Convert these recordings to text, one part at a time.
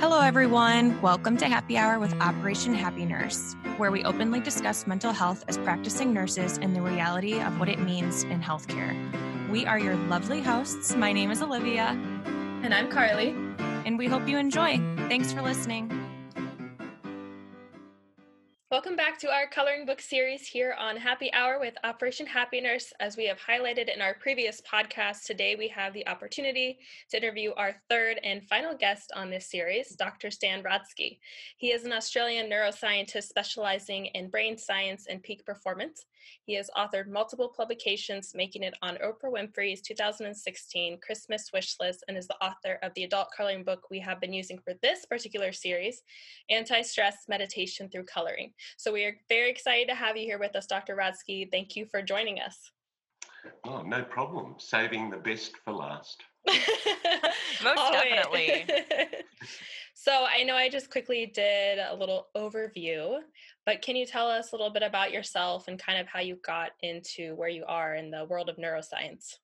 Hello, everyone. Welcome to Happy Hour with Operation Happy Nurse, where we openly discuss mental health as practicing nurses and the reality of what it means in healthcare. We are your lovely hosts. My name is Olivia. And I'm Carley. And we hope you enjoy. Thanks for listening. Welcome back to our coloring book series here on Happy Hour with Operation Happy Nurse. As we have highlighted in our previous podcast, today we have the opportunity to interview our third and final guest on this series, Dr. Stan Rodski. He is an Australian neuroscientist specializing in brain science and peak performance. He has authored multiple publications, making it on Oprah Winfrey's 2016 Christmas Wish List, and is the author of the adult coloring book we have been using for this particular series, Anti Stress Meditation Through Coloring. So we are very excited to have you here with us, Dr. Rodski. Thank you for joining us. Oh, no problem. Saving the best for last. Most oh, definitely. so I know I just quickly did a little overview, but can you tell us a little bit about yourself and kind of how you got into where you are in the world of neuroscience?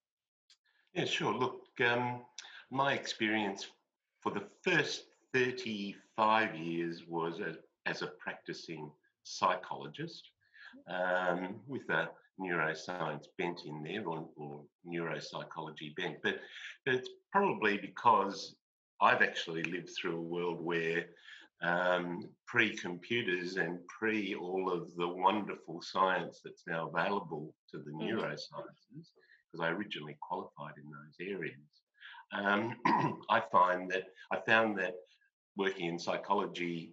Yeah, sure. Look, um, my experience for the first 35 years was a, as a practicing psychologist um, with a neuroscience bent in there or, or neuropsychology bent. But, but it's probably because I've actually lived through a world where um, pre computers and pre all of the wonderful science that's now available to the mm-hmm. neurosciences, because I originally qualified in those areas. Um, I find that I found that working in psychology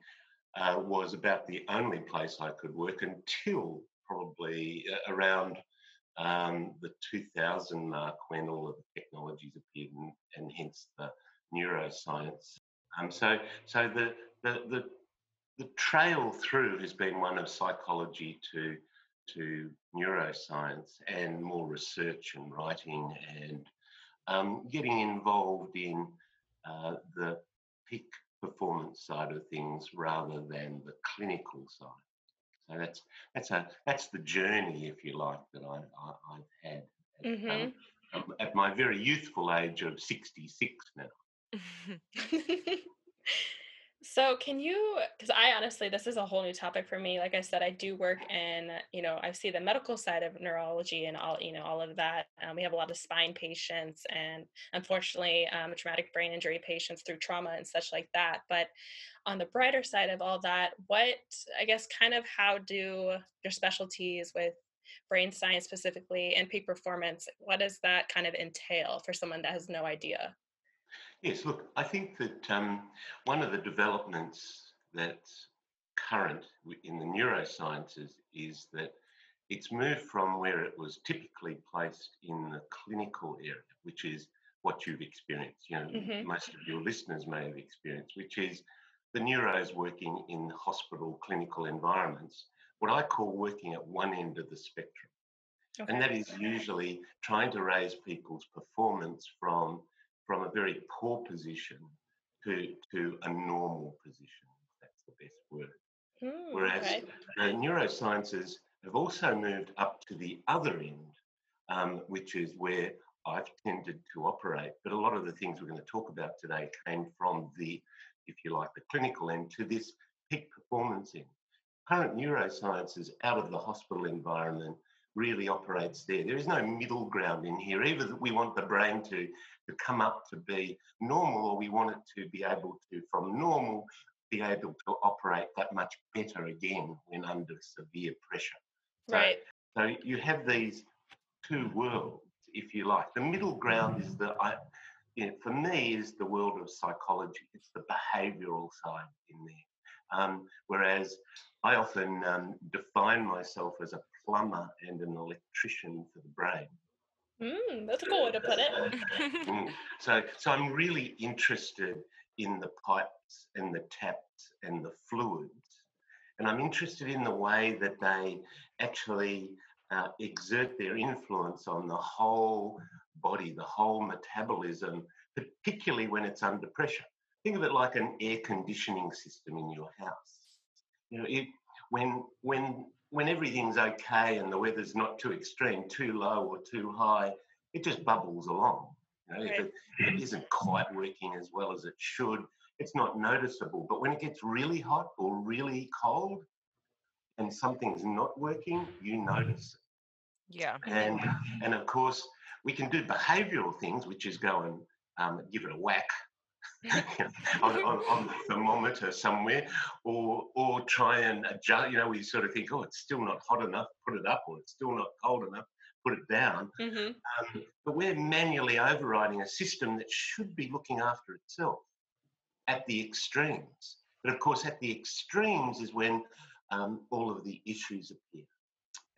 uh, was about the only place I could work until probably uh, around um, the 2000 mark when all of the technologies appeared and, and hence the neuroscience. Um, so, so the, the, the, the trail through has been one of psychology to, to neuroscience and more research and writing and um, getting involved in uh, the peak performance side of things rather than the clinical side. So that's that's a that's the journey, if you like, that I, I have had at, um, mm-hmm. um, at my very youthful age of sixty six now. So, can you, because I honestly, this is a whole new topic for me. Like I said, I do work in, you know, I see the medical side of neurology and all, you know, all of that. Um, we have a lot of spine patients and unfortunately, um, traumatic brain injury patients through trauma and such like that. But on the brighter side of all that, what, I guess, kind of how do your specialties with brain science specifically and peak performance, what does that kind of entail for someone that has no idea? Yes, look, I think that um, one of the developments that's current in the neurosciences is that it's moved from where it was typically placed in the clinical area, which is what you've experienced. You know, mm-hmm. most of your listeners may have experienced, which is the neuros working in hospital clinical environments, what I call working at one end of the spectrum. Okay. And that is usually trying to raise people's performance from from a very poor position to, to a normal position, that's the best word. Mm, Whereas okay. the neurosciences have also moved up to the other end, um, which is where I've tended to operate. But a lot of the things we're going to talk about today came from the, if you like, the clinical end to this peak performance end. Current neurosciences out of the hospital environment really operates there. There is no middle ground in here. Either we want the brain to, to come up to be normal or we want it to be able to, from normal, be able to operate that much better again when under severe pressure. So, right. So you have these two worlds, if you like. The middle ground is the, I, you know, for me, is the world of psychology. It's the behavioural side in there. Um, whereas I often um, define myself as a plumber and an electrician for the brain. Mm, that's a cool way to put it. Mm. so, so I'm really interested in the pipes and the taps and the fluids, and I'm interested in the way that they actually uh, exert their influence on the whole body, the whole metabolism, particularly when it's under pressure. Think of it like an air conditioning system in your house. You know, it, when when when everything's okay and the weather's not too extreme, too low or too high, it just bubbles along. You know, right. if, it, if it isn't quite working as well as it should, it's not noticeable. But when it gets really hot or really cold and something's not working, you notice it. Yeah. And and of course, we can do behavioural things, which is go and um, give it a whack on, on, on, the thermometer somewhere, or or try and adjust. You know, we sort of think, oh, it's still not hot enough, put it up, or it's still not cold enough, put it down. Mm-hmm. Um, but we're manually overriding a system that should be looking after itself at the extremes. But of course, at the extremes is when um, all of the issues appear.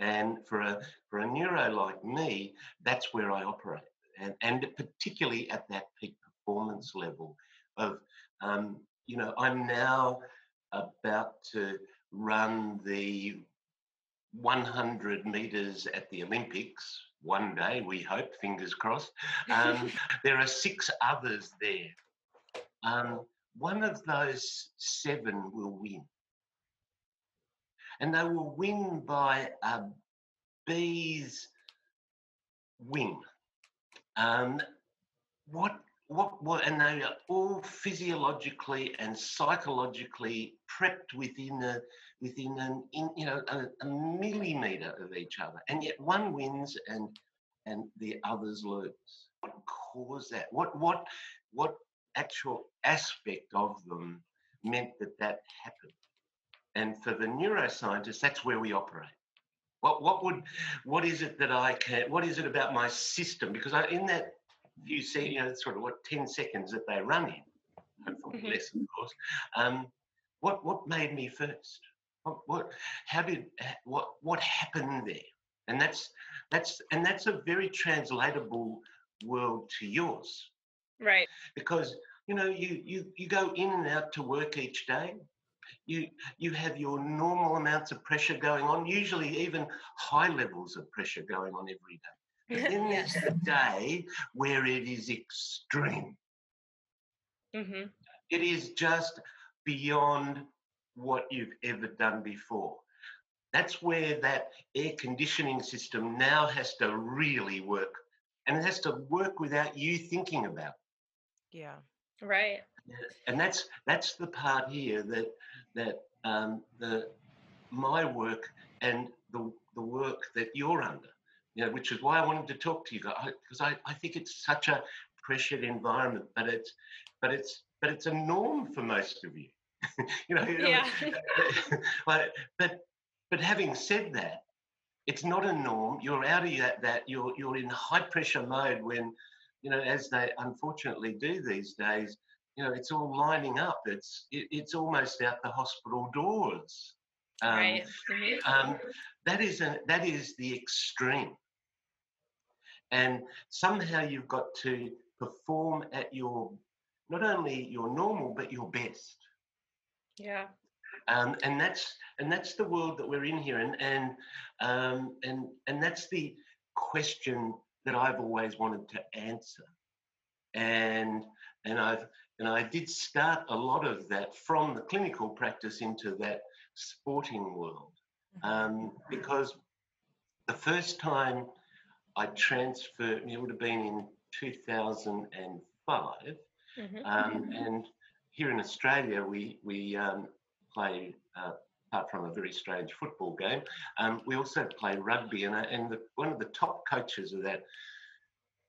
And for a for a neuro like me, that's where I operate, and and particularly at that peak performance level of um, you know I'm now about to run the 100 meters at the Olympics one day, we hope, fingers crossed. Um, there are six others there. Um, one of those seven will win. And they will win by a bee's wing. Um, what what, what, and they are all physiologically and psychologically prepped within a, within an, in, you know, a, a, millimeter of each other, and yet one wins and and the others lose. What caused that? What what what actual aspect of them meant that that happened? And for the neuroscientists, that's where we operate. What what would what is it that I can? What is it about my system? Because I, in that you see, you know, sort of what 10 seconds that they run in, hopefully mm-hmm. less, of course. Um, what, what made me first? What, what, how did, what, what happened there? And that's, that's, and that's a very translatable world to yours. Right. Because, you know, you, you, you go in and out to work each day. You, you have your normal amounts of pressure going on, usually even high levels of pressure going on every day. Then there's the day where it is extreme. Mm-hmm. It is just beyond what you've ever done before. That's where that air conditioning system now has to really work. And it has to work without you thinking about. It. Yeah. Right. And that's that's the part here that that um, the my work and the the work that you're under you know, which is why I wanted to talk to you guys because I, I think it's such a pressured environment, but it's but it's but it's a norm for most of you. you know, yeah. but but but having said that, it's not a norm. You're out of that that you're you're in high pressure mode when, you know, as they unfortunately do these days, you know, it's all lining up. It's it, it's almost out the hospital doors. Um, right. Um, that is a, that is the extreme. And somehow you've got to perform at your, not only your normal, but your best. Yeah. Um, and that's and that's the world that we're in here, and and um, and and that's the question that I've always wanted to answer, and and I've and I did start a lot of that from the clinical practice into that sporting world, mm-hmm. um, because the first time I transferred, it would have been in 2005. Mm-hmm. Um, and here in Australia, we, we um, play, uh, apart from a very strange football game, um, we also play rugby. And, I, and the, one of the top coaches of that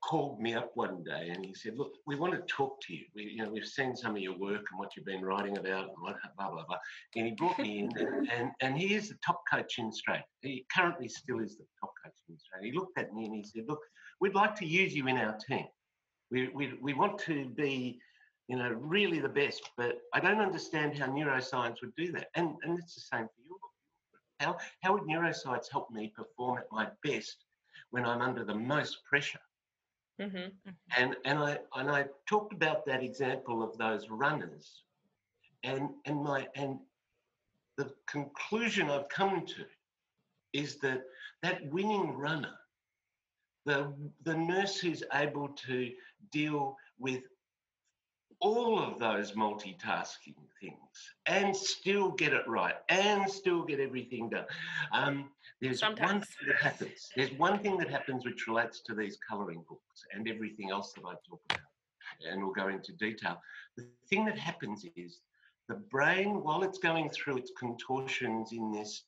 called me up one day and he said, "Look, we want to talk to you. We, you know, we've seen some of your work and what you've been writing about, and what, blah blah blah." And he brought me in, and, and, and he is the top coach in Australia. He currently still is the top coach in Australia. He looked at me and he said, "Look, we'd like to use you in our team. We we we want to be." You know, really the best, but I don't understand how neuroscience would do that. And and it's the same for you. How how would neuroscience help me perform at my best when I'm under the most pressure? Mm-hmm, mm-hmm. And and I and I talked about that example of those runners, and and my and the conclusion I've come to is that that winning runner, the the nurse who's able to deal with all of those multitasking things and still get it right and still get everything done. Um, there's Sometimes. one thing that happens. There's one thing that happens which relates to these colouring books and everything else that I talk about. and we'll go into detail. The thing that happens is the brain, while it's going through its contortions in this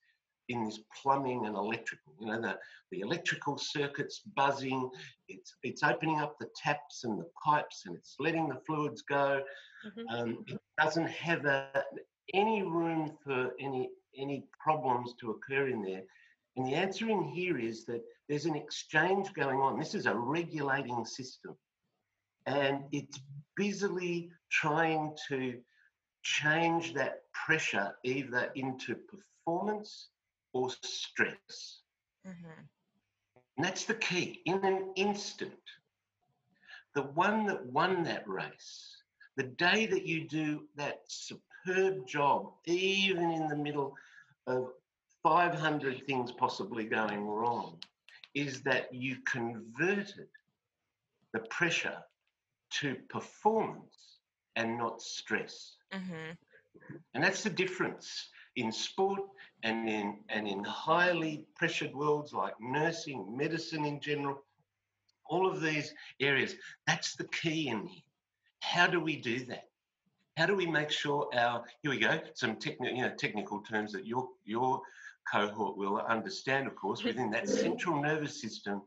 in this plumbing and electrical, you know, the, the electrical circuits buzzing, it's it's opening up the taps and the pipes and it's letting the fluids go. Mm-hmm. Um, it doesn't have a, any room for any any problems to occur in there. And the answer in here is that there's an exchange going on. This is a regulating system. And it's busily trying to change that pressure either into performance or stress. Mm-hmm. And that's the key. In an instant, the one that won that race, the day that you do that superb job, even in the middle of 500 things possibly going wrong, is that you converted the pressure to performance and not stress. Mm-hmm. And that's the difference in sport and in and in highly pressured worlds like nursing, medicine in general, all of these areas. That's the key in here. How do we do that? How do we make sure our here we go some technical you know technical terms that your your cohort will understand, of course, within that central nervous system,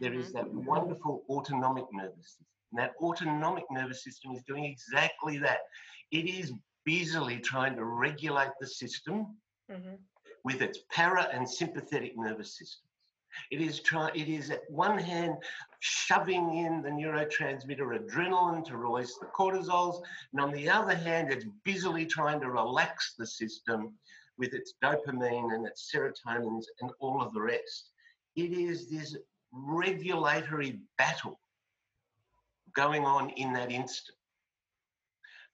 there is that mm-hmm. wonderful autonomic nervous system. And that autonomic nervous system is doing exactly that. It is busily trying to regulate the system mm-hmm. with its para and sympathetic nervous systems. It is try, It is at one hand shoving in the neurotransmitter adrenaline to release the cortisols, and on the other hand, it's busily trying to relax the system with its dopamine and its serotonins and all of the rest. It is this regulatory battle going on in that instant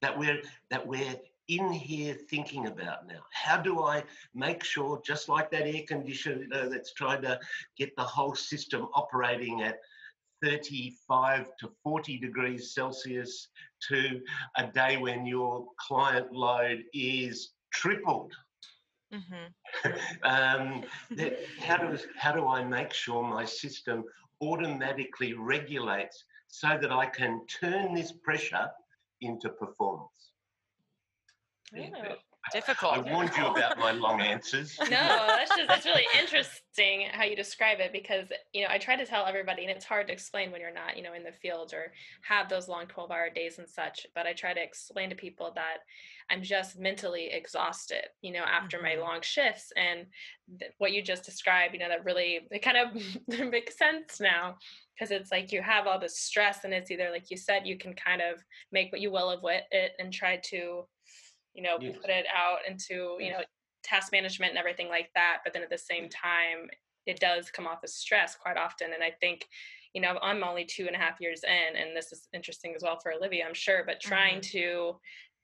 that we're that we're in here thinking about now. How do I make sure, just like that air conditioner that's trying to get the whole system operating at 35 to 40 degrees Celsius to a day when your client load is tripled Mm-hmm. um, how, does, how do I make sure my system automatically regulates so that I can turn this pressure into performance? Oh difficult. I warned you about my long answers. no, that's just that's really interesting how you describe it because you know I try to tell everybody, and it's hard to explain when you're not you know in the field or have those long 12 hour days and such. But I try to explain to people that I'm just mentally exhausted, you know, after mm-hmm. my long shifts, and th- what you just described, you know, that really it kind of makes sense now because it's like you have all this stress and it's either like you said you can kind of make what you will of it and try to you know yes. put it out into you know task management and everything like that but then at the same time it does come off as stress quite often and i think you know i'm only two and a half years in and this is interesting as well for olivia i'm sure but trying mm-hmm. to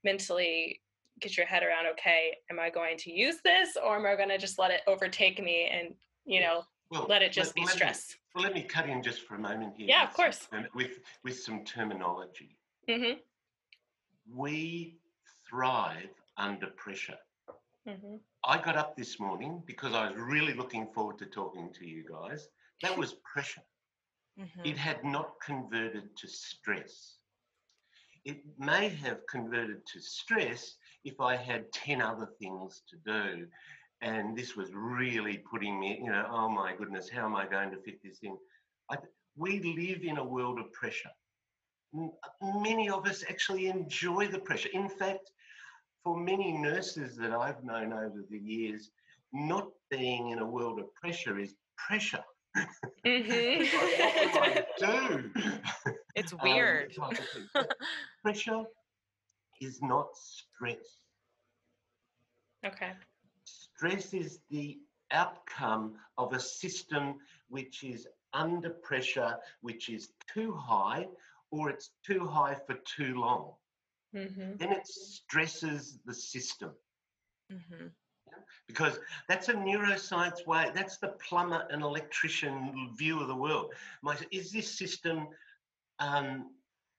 mentally get your head around okay am i going to use this or am i going to just let it overtake me and you know well, let it just let, be let stress me, let me cut in just for a moment here yeah of course with with some terminology mm-hmm. we thrive under pressure. Mm-hmm. I got up this morning because I was really looking forward to talking to you guys. That was pressure. Mm-hmm. It had not converted to stress. It may have converted to stress if I had 10 other things to do. And this was really putting me, you know, oh my goodness, how am I going to fit this in? I, we live in a world of pressure. Many of us actually enjoy the pressure. In fact, for many nurses that I've known over the years, not being in a world of pressure is pressure. Mm-hmm. do? It's um, weird. Um, pressure is not stress. Okay. Stress is the outcome of a system which is under pressure, which is too high, or it's too high for too long mm-hmm. then it stresses the system. Mm-hmm. Because that's a neuroscience way, that's the plumber and electrician view of the world. My, is this system um,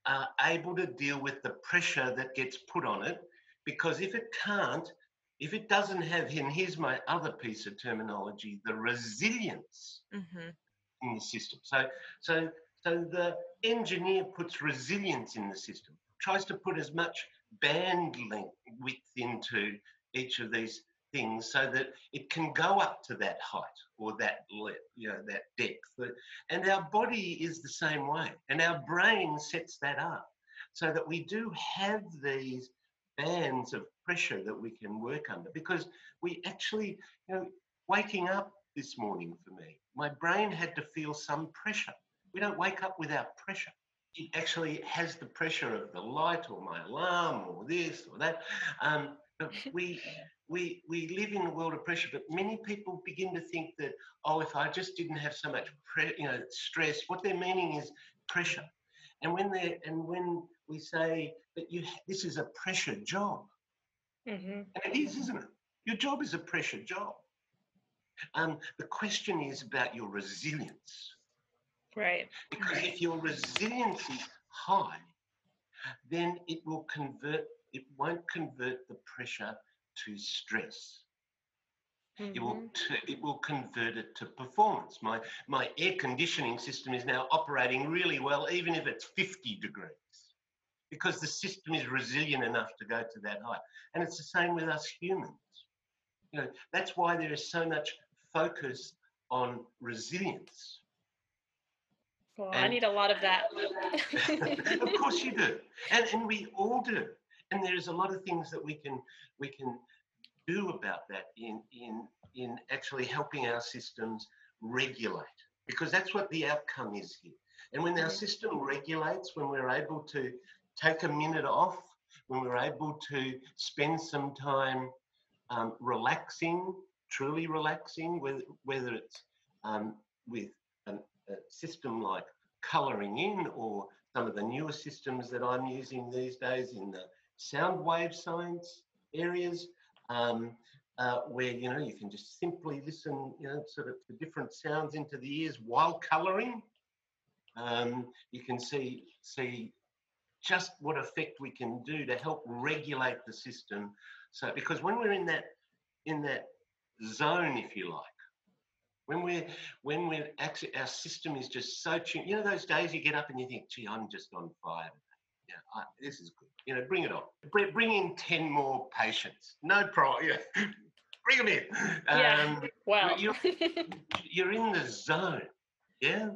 uh, able to deal with the pressure that gets put on it? Because if it can't, if it doesn't have, and here's my other piece of terminology, the resilience mm-hmm. in the system. So, so So the engineer puts resilience in the system, tries to put as much band length width into each of these things so that it can go up to that height or that you know that depth. And our body is the same way and our brain sets that up so that we do have these bands of pressure that we can work under. Because we actually you know waking up this morning for me my brain had to feel some pressure. We don't wake up without pressure it actually has the pressure of the light or my alarm or this or that um, we we we live in a world of pressure, but many people begin to think that oh, if I just didn't have so much pre- you know stress, what they're meaning is pressure. And when they and when we say that you this is a pressure job, mm-hmm. and it is, isn't it? Your job is a pressure job. Um, the question is about your resilience. Right. Because if your resilience is high, then it will convert, it won't convert the pressure to stress. Mm-hmm. It will mm-hmm. t- it will convert it to performance. My my air conditioning system is now operating really well, even if it's 50 degrees, because the system is resilient enough to go to that height. And it's the same with us humans. You know, that's why there is so much focus on resilience. Well, and I need a lot of that. of course you do. And and we all do and there's a lot of things that we can we can do about that in in in actually helping our systems regulate because that's what the outcome is here and when our mm-hmm. system regulates when we're able to take a minute off when we're able to spend some time um, relaxing truly relaxing whether, whether it's um, with an, system like coloring in or some of the newer systems that I'm using these days in the sound wave science areas um, uh, where you know you can just simply listen, you know, sort of to different sounds into the ears while colouring. Um, you can see see just what effect we can do to help regulate the system. So because when we're in that in that zone, if you like, when we're when we're actually our system is just so tuned. You know those days you get up and you think, "Gee, I'm just on fire." Yeah, I, this is good. You know, bring it on. Bring in 10 more patients. No problem. Yeah. bring them in. Yeah. Um, wow. You're, you're, in the zone. Yeah.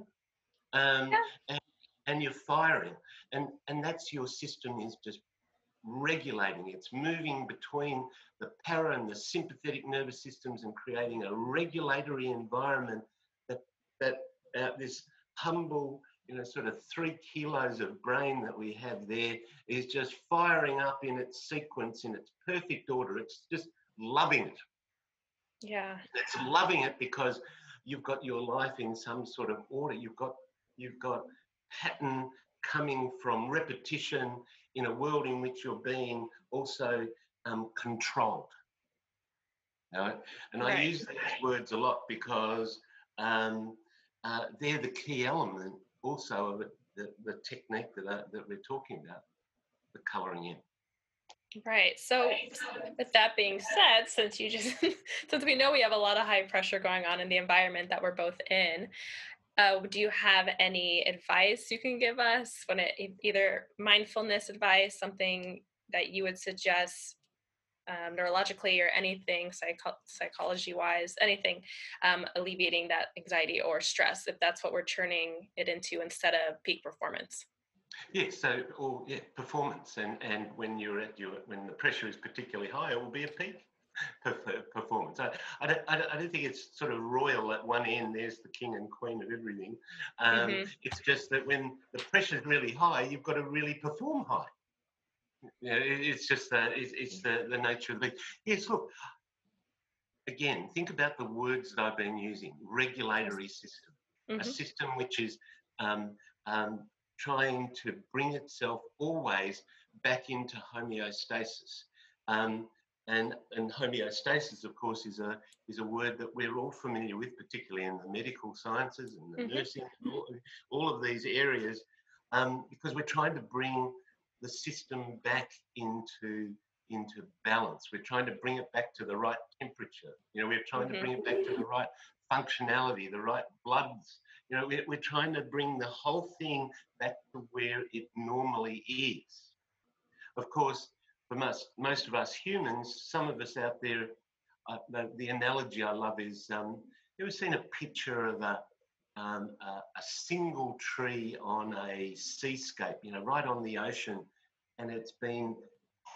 Um, yeah. And, and you're firing. And, and that's your system is just regulating. It's moving between the para and the sympathetic nervous systems and creating a regulatory environment that, that uh, this humble you know, sort of three kilos of brain that we have there is just firing up in its sequence, in its perfect order. It's just loving it. Yeah. It's loving it because you've got your life in some sort of order. You've got you've got pattern coming from repetition in a world in which you're being also um, controlled. Right? And right. I use these words a lot because um, uh, they're the key element also the, the technique that, I, that we're talking about, the colouring in. Right. So, with that being said, since you just since we know we have a lot of high pressure going on in the environment that we're both in, uh, do you have any advice you can give us when it either mindfulness advice, something that you would suggest um, neurologically or anything psycho- psychology wise, anything um, alleviating that anxiety or stress if that's what we're turning it into instead of peak performance. Yeah, so or yeah, performance, and and when you're at your when the pressure is particularly high, it will be a peak performance. I, I, don't, I don't think it's sort of royal at one end. There's the king and queen of everything. Um, mm-hmm. It's just that when the pressure is really high, you've got to really perform high. Yeah, it's just that it's, it's the, the nature of the beast. Yes, look, again, think about the words that I've been using regulatory system, mm-hmm. a system which is um, um, trying to bring itself always back into homeostasis. Um, and, and homeostasis, of course, is a is a word that we're all familiar with, particularly in the medical sciences and the mm-hmm. nursing, all, all, of these areas, um, because we're trying to bring the system back into into balance. We're trying to bring it back to the right temperature. You know, we're trying mm-hmm. to bring it back to the right functionality, the right bloods You know, we're, we're trying to bring the whole thing back to where it normally is. Of course, for most, most of us humans, some of us out there, uh, the, the, analogy I love is um, you ever seen a picture of a, um, a, a single tree on a seascape, you know, right on the ocean, and it's been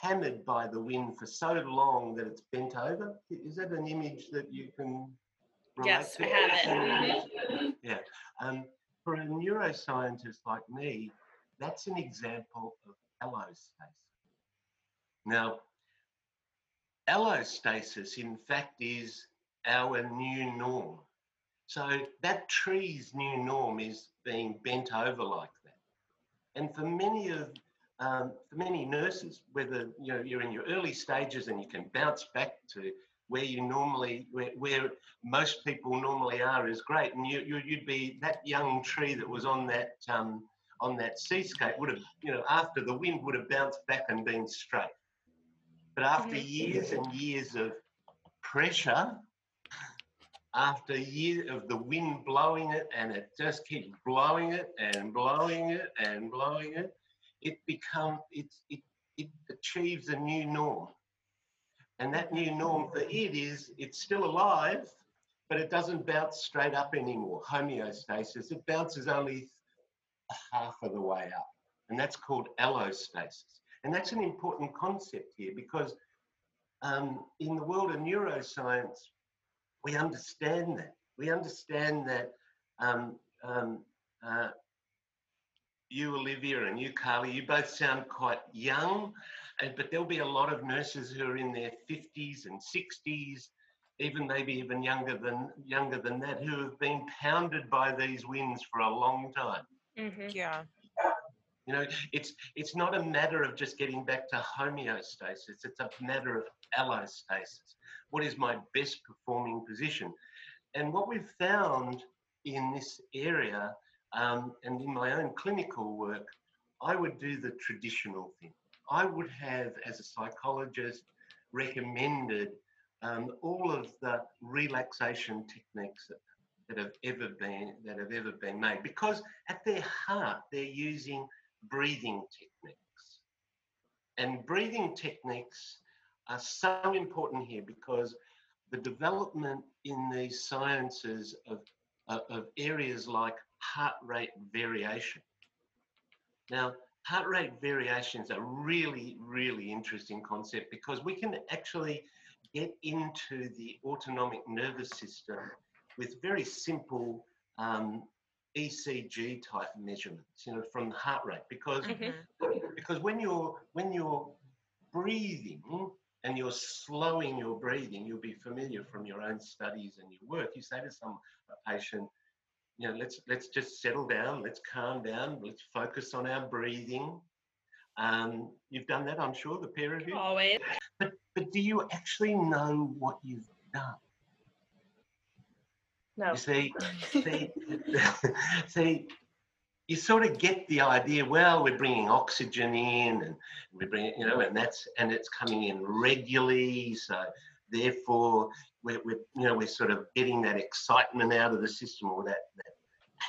hammered by the wind for so long that it's bent over. Is that an image that you can yes, to? I have it. Yeah. Um, for a neuroscientist like me, that's an example of allostasis. Now, allostasis, in fact, is our new norm. So that tree's new norm is being bent over like that. And for many of um, for many nurses, whether you know you're in your early stages and you can bounce back to where you normally where, where most people normally are is great, and you, you would be that young tree that was on that um, on that seascape would have you know after the wind would have bounced back and been straight. But after years and years of pressure, after years of the wind blowing it, and it just keeps blowing it and blowing it and blowing it, it becomes it, it it achieves a new norm. And that new norm for it is it's still alive, but it doesn't bounce straight up anymore. Homeostasis, it bounces only half of the way up. And that's called allostasis. And that's an important concept here because um, in the world of neuroscience, we understand that. We understand that um, um, uh, you, Olivia, and you, Carley, you both sound quite young, but there'll be a lot of nurses who are in their 50s and 60s, even maybe even younger than younger than that, who have been pounded by these winds for a long time. Mm-hmm. Yeah. You know, it's it's not a matter of just getting back to homeostasis. It's a matter of allostasis. What is my best performing position? And what we've found in this area um, and in my own clinical work, I would do the traditional thing. I would have, as a psychologist, recommended um, all of the relaxation techniques that, that have ever been that have ever been made because at their heart they're using breathing techniques. And breathing techniques are so important here because the development in these sciences of, of areas like heart rate variation. Now, heart rate variation is a really, really interesting concept because we can actually get into the autonomic nervous system with very simple um, ECG type measurements, you know, from the heart rate, because mm-hmm. because when you're when you're breathing and you're slowing your breathing, you'll be familiar from your own studies and your work. You say to some patient, you know, let's let's just settle down, let's calm down, let's focus on our breathing. Um, you've done that, I'm sure, the pair of you. Always. But but do you actually know what you've done? No. You see, see, see, you sort of get the idea. Well, we're bringing oxygen in, and we bring, you know, and that's and it's coming in regularly. So therefore, we're, we're you know we're sort of getting that excitement out of the system or that, that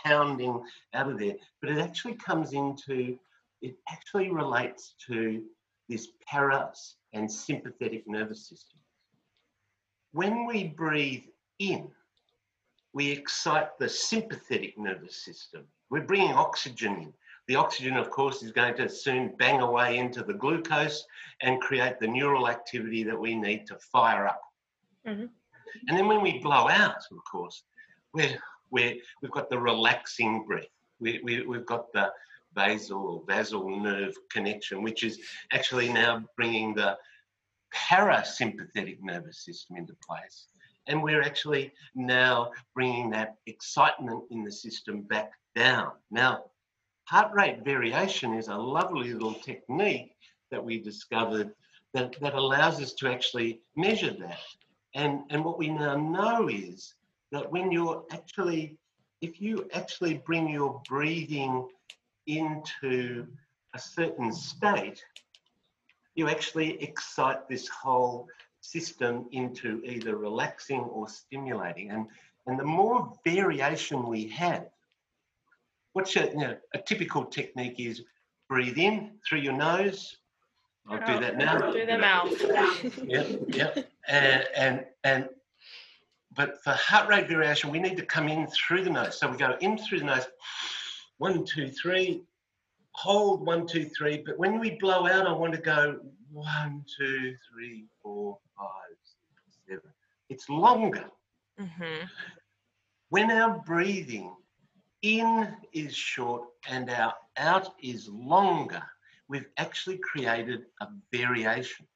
pounding out of there. But it actually comes into it actually relates to this paras and sympathetic nervous system. When we breathe in, we excite the sympathetic nervous system. We're bringing oxygen in. The oxygen, of course, is going to soon bang away into the glucose and create the neural activity that we need to fire up. Mm-hmm. And then when we blow out, of course, we're, we're, we've got the relaxing breath. We, we, we've got the basal or basal nerve connection, which is actually now bringing the parasympathetic nervous system into place. And we're actually now bringing that excitement in the system back down. Now, heart rate variation is a lovely little technique that we discovered that, that allows us to actually measure that. And, and what we now know is that when you're actually, if you actually bring your breathing into a certain state, you actually excite this whole system into either relaxing or stimulating. And, and the more variation we have what's your, you know, a typical technique is breathe in through your nose. I'll do that now. Through the mouth. Yeah, yeah. And, and, and, but for heart rate variation, we need to come in through the nose. So we go in through the nose, one, two, three, hold one, two, three. But when we blow out, I want to go one, two, three, four, five, six, seven. It's longer. Mm-hmm. When our breathing in is short and our out is longer, we've actually created a variation.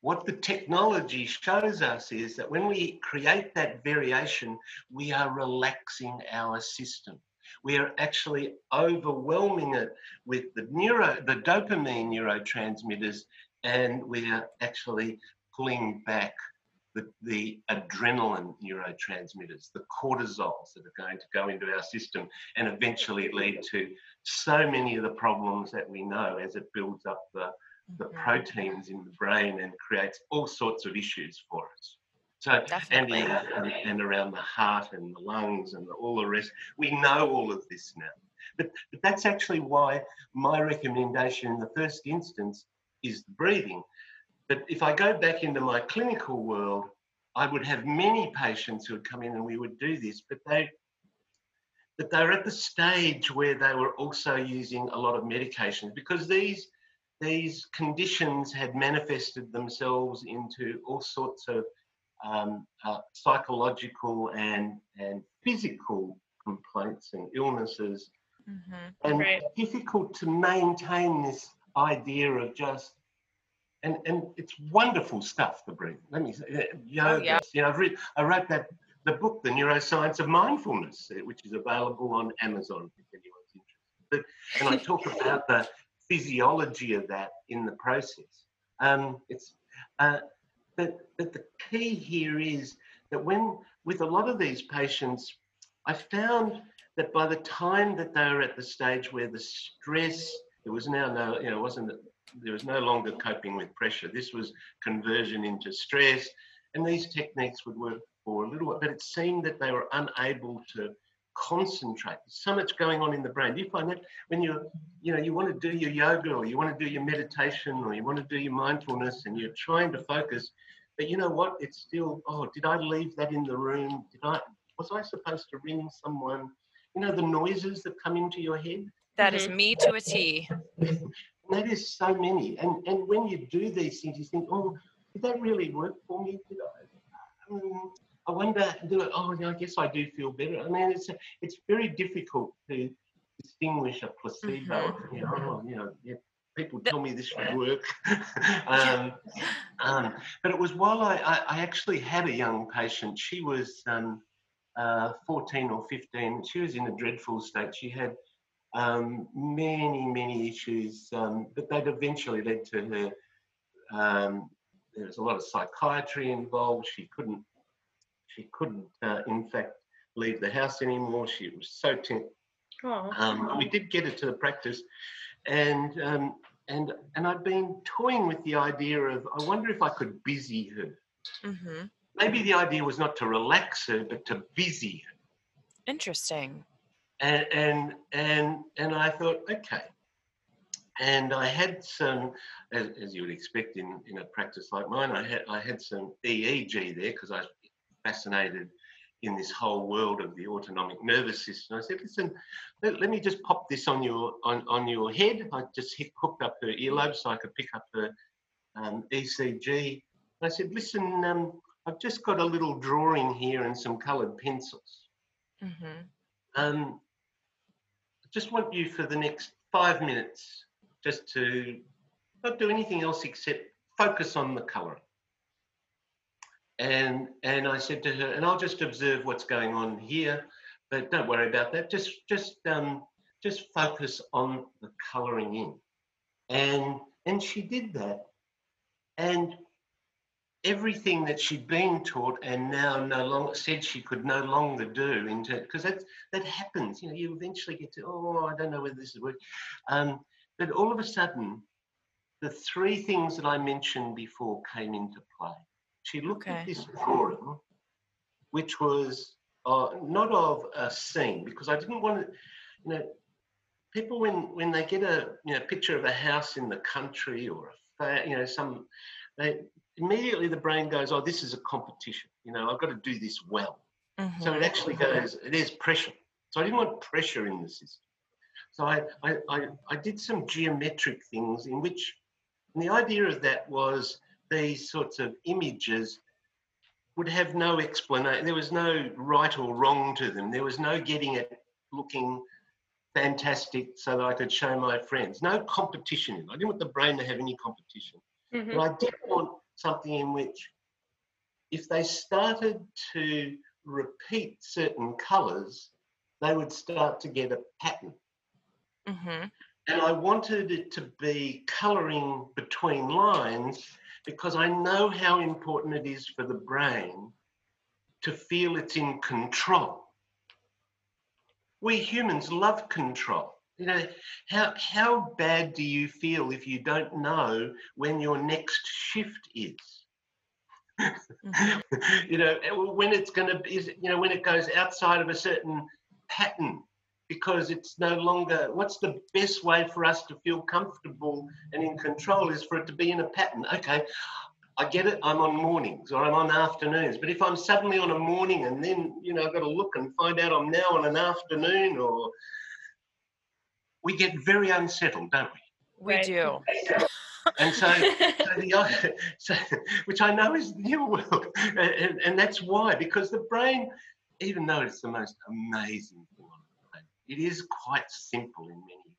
What the technology shows us is that when we create that variation, we are relaxing our system. We are actually overwhelming it with the neuro, the dopamine neurotransmitters, and we are actually pulling back the, the adrenaline neurotransmitters, the cortisols that are going to go into our system and eventually lead to so many of the problems that we know as it builds up the, the proteins in the brain and creates all sorts of issues for us. So, and, Definitely. in- and, and around the heart and the lungs and all the rest, we know all of this now. But, but that's actually why my recommendation in the first instance is the breathing. But if I go back into my clinical world, I would have many patients who would come in and we would do this, but they but they were at the stage where they were also using a lot of medications because these these conditions had manifested themselves into all sorts of um, uh, psychological and and physical complaints and illnesses Mm-hmm. and Right. difficult to maintain this idea of just and and it's wonderful stuff the breathing let me say uh, yoga yeah. you know I've read, i wrote that the book the neuroscience of mindfulness uh, which is available on amazon if anyone's interested but, and i talk about the physiology of that in the process um, it's uh, but, but the key here is that when with a lot of these patients i found that by the time that they were at the stage where the stress, there was now no, you know, wasn't there was no longer coping with pressure. This was conversion into stress, and these techniques would work for a little while. But it seemed that they were unable to concentrate. There's so much going on in the brain. Do you find that when you're, you know, you want to do your yoga or you want to do your meditation or you want to do your mindfulness and you're trying to focus, but you know what? It's still, oh, did I leave that in the room? Did I? Was I supposed to ring someone? you know the noises that come into your head That is me to a T. and that is so many and and when you do these things you think oh did that really work for me did i um, i wonder do it oh yeah, i guess i do feel better i mean it's it's very difficult to distinguish a placebo you know, oh, you know yeah, people tell me this should work um, um, but it was while I, I, I actually had a young patient she was um, uh, 14 or 15. She was in a dreadful state. She had um, many, many issues, um, but that eventually led to her. Um, there was a lot of psychiatry involved. She couldn't. She couldn't, uh, in fact, leave the house anymore. She was so tense. Oh. We did get her to the practice, and um, and and I'd been toying with the idea of I wonder if I could busy her Mm-hmm. maybe the idea was not to relax her, but to busy her. Interesting. And and and, and I thought, okay. And I had some, as, as you would expect in, in a practice like mine, I had I had some EEG there because I was fascinated in this whole world of the autonomic nervous system. I said, listen, let, let me just pop this on your on, on your head. I just hit, hooked up her earlobe so I could pick up her um, ECG. I said, listen, um, I've just got a little drawing here and some coloured pencils. Mm-hmm. Um, I just want you for the next five minutes just to not do anything else except focus on the colouring. And and I said to her, and I'll just observe what's going on here, but don't worry about that. Just just um, just focus on the colouring in. And and she did that. And everything that she'd been taught and now no longer said she could no longer do into because that that happens you know you eventually get to oh i don't know whether this is working um, but all of a sudden the three things that i mentioned before came into play she looked Okay. at this drawing which was uh, not of a scene because i didn't want to you know, people when when they get a you know picture of a house in the country or a you know some they immediately the brain goes oh this is a competition you know i've got to do this well mm-hmm. so it actually goes there's pressure so i didn't want pressure in the system so I, I i i did some geometric things in which the idea of that was these sorts of images would have no explanation there was no right or wrong to them there was no getting it looking fantastic so that I could show my friends. No competition. I didn't want the brain to have any competition. Mm-hmm. But I did want something in which, if they started to repeat certain colours, they would start to get a pattern. Mm-hmm. And I wanted it to be colouring between lines because I know how important it is for the brain to feel it's in control we humans love control. You know, how how bad do you feel if you don't know when your next shift is? mm-hmm. you know, when it's going to be, you know, when it goes outside of a certain pattern, because it's no longer. What's the best way for us to feel comfortable and in control is for it to be in a pattern. Okay, I get it, I'm on mornings or I'm on afternoons. But if I'm suddenly on a morning and then, you know, I've got to look and find out I'm now on an afternoon or we get very unsettled, don't we? We do. and so, so, the, so, which I know is the new world. And, and that's why, because the brain, even though it's the most amazing thing on the planet, it is quite simple in many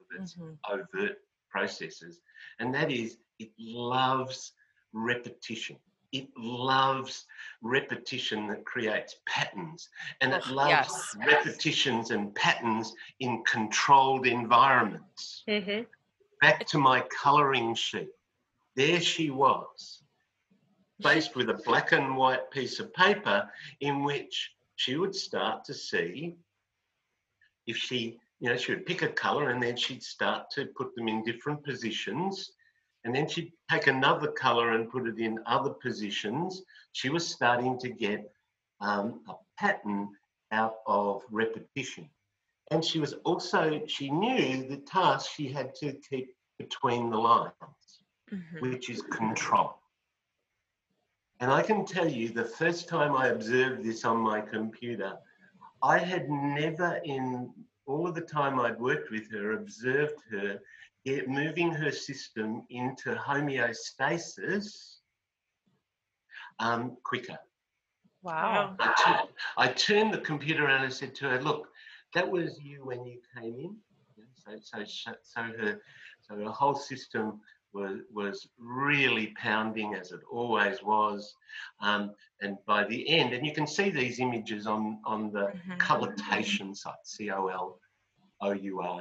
of its mm-hmm. overt processes. And that is, it loves repetition. It loves repetition that creates patterns, and it loves yes. repetitions and patterns in controlled environments. Mm-hmm. Back to my colouring sheet. There she was, faced with a black and white piece of paper in which she would start to see if she, you know, she would pick a colour and then she'd start to put them in different positions and then she'd take another color and put it in other positions. She was starting to get um, a pattern out of repetition. And she was also, she knew the task she had to keep between the lines, mm-hmm. which is control. And I can tell you the first time I observed this on my computer, I had never in all of the time I'd worked with her observed her it, moving her system into homeostasis um, quicker. Wow. I, t- I turned the computer around and said to her, look, that was you when you came in. So, so, so her, so her whole system was was really pounding as it always was, um, and by the end, and you can see these images on on the mm-hmm. Colourtation site, C O L O-U-R-T-A-T-I-O-N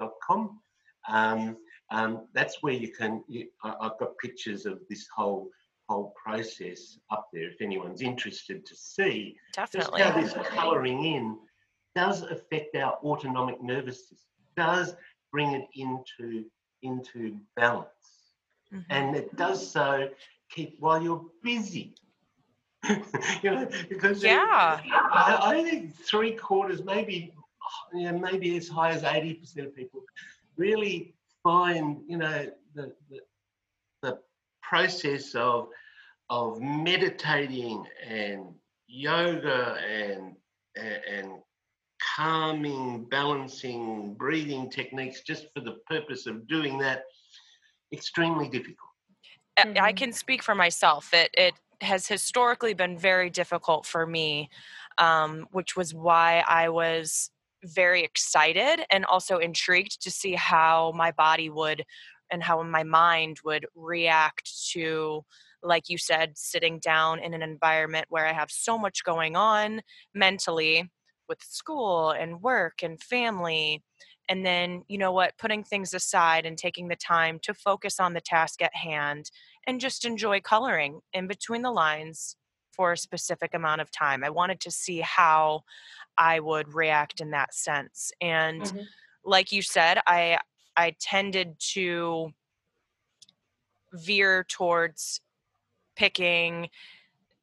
dot com. Um, um, that's where you can, you, I, have got pictures of this whole whole process up there if anyone's interested to see Definitely. how this colouring in does affect our autonomic nervous system, does bring it into, into balance. Mm-hmm. And it does so keep while you're busy. you know, because yeah, I, I, think three quarters, maybe, you know, maybe as high as eighty percent of people really find, you know, the, the the process of of meditating and yoga and and calming, balancing, breathing techniques just for the purpose of doing that extremely difficult. I mm-hmm. can speak for myself. It it has historically been very difficult for me, um, which was why I was very excited and also intrigued to see how my body would and how my mind would react to like you said sitting down in an environment where i have so much going on mentally with school and work and family and then you know what putting things aside and taking the time to focus on the task at hand and just enjoy coloring in between the lines for a specific amount of time i wanted to see how i would react in that sense and mm-hmm. like you said i i tended to veer towards picking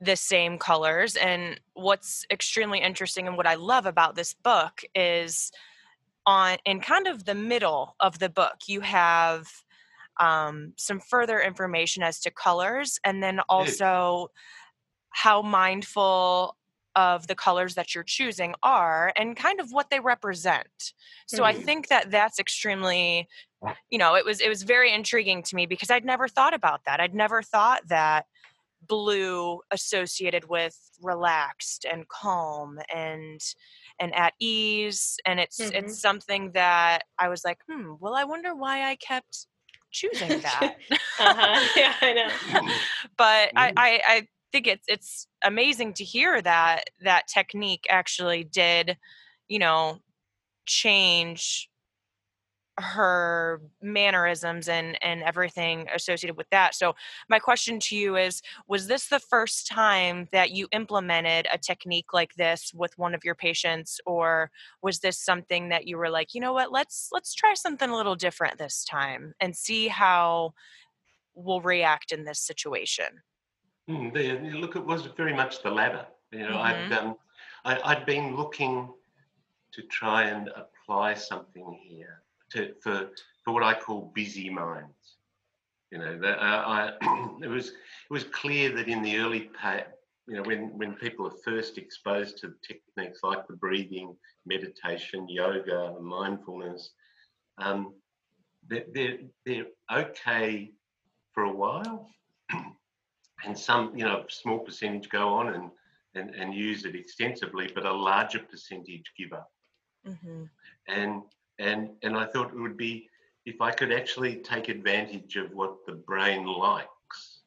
the same colors. And what's extremely interesting and what I love about this book is on in kind of the middle of the book, you have um, some further information as to colors and then also how mindful of the colors that you're choosing are and kind of what they represent. So mm-hmm. I think that that's extremely you know, it was it was very intriguing to me because I'd never thought about that. I'd never thought that blue associated with relaxed and calm and and at ease and it's mm-hmm. it's something that I was like, "Hmm, well I wonder why I kept choosing that." uh-huh. Yeah, I know. but I, I I think it's it's amazing to hear that that technique actually did, you know, change her mannerisms and and everything associated with that. So my question to you is was this the first time that you implemented a technique like this with one of your patients or was this something that you were like you know what? Let's let's try something a little different this time and see how we'll react in this situation mm, the, look it was very much the latter you know mm-hmm. i've um, I, i'd been looking to try and apply something here to, for for what I call busy minds. You know, that, uh, I, it was it was clear that in the early part, you know, when when people are first exposed to techniques like the breathing, meditation, yoga, mindfulness, um, they're, they're they're okay for a while, and some you know small percentage go on and and, and use it extensively, but a larger percentage give up. Mm-hmm. And and and I thought it would be if I could actually take advantage of what the brain likes.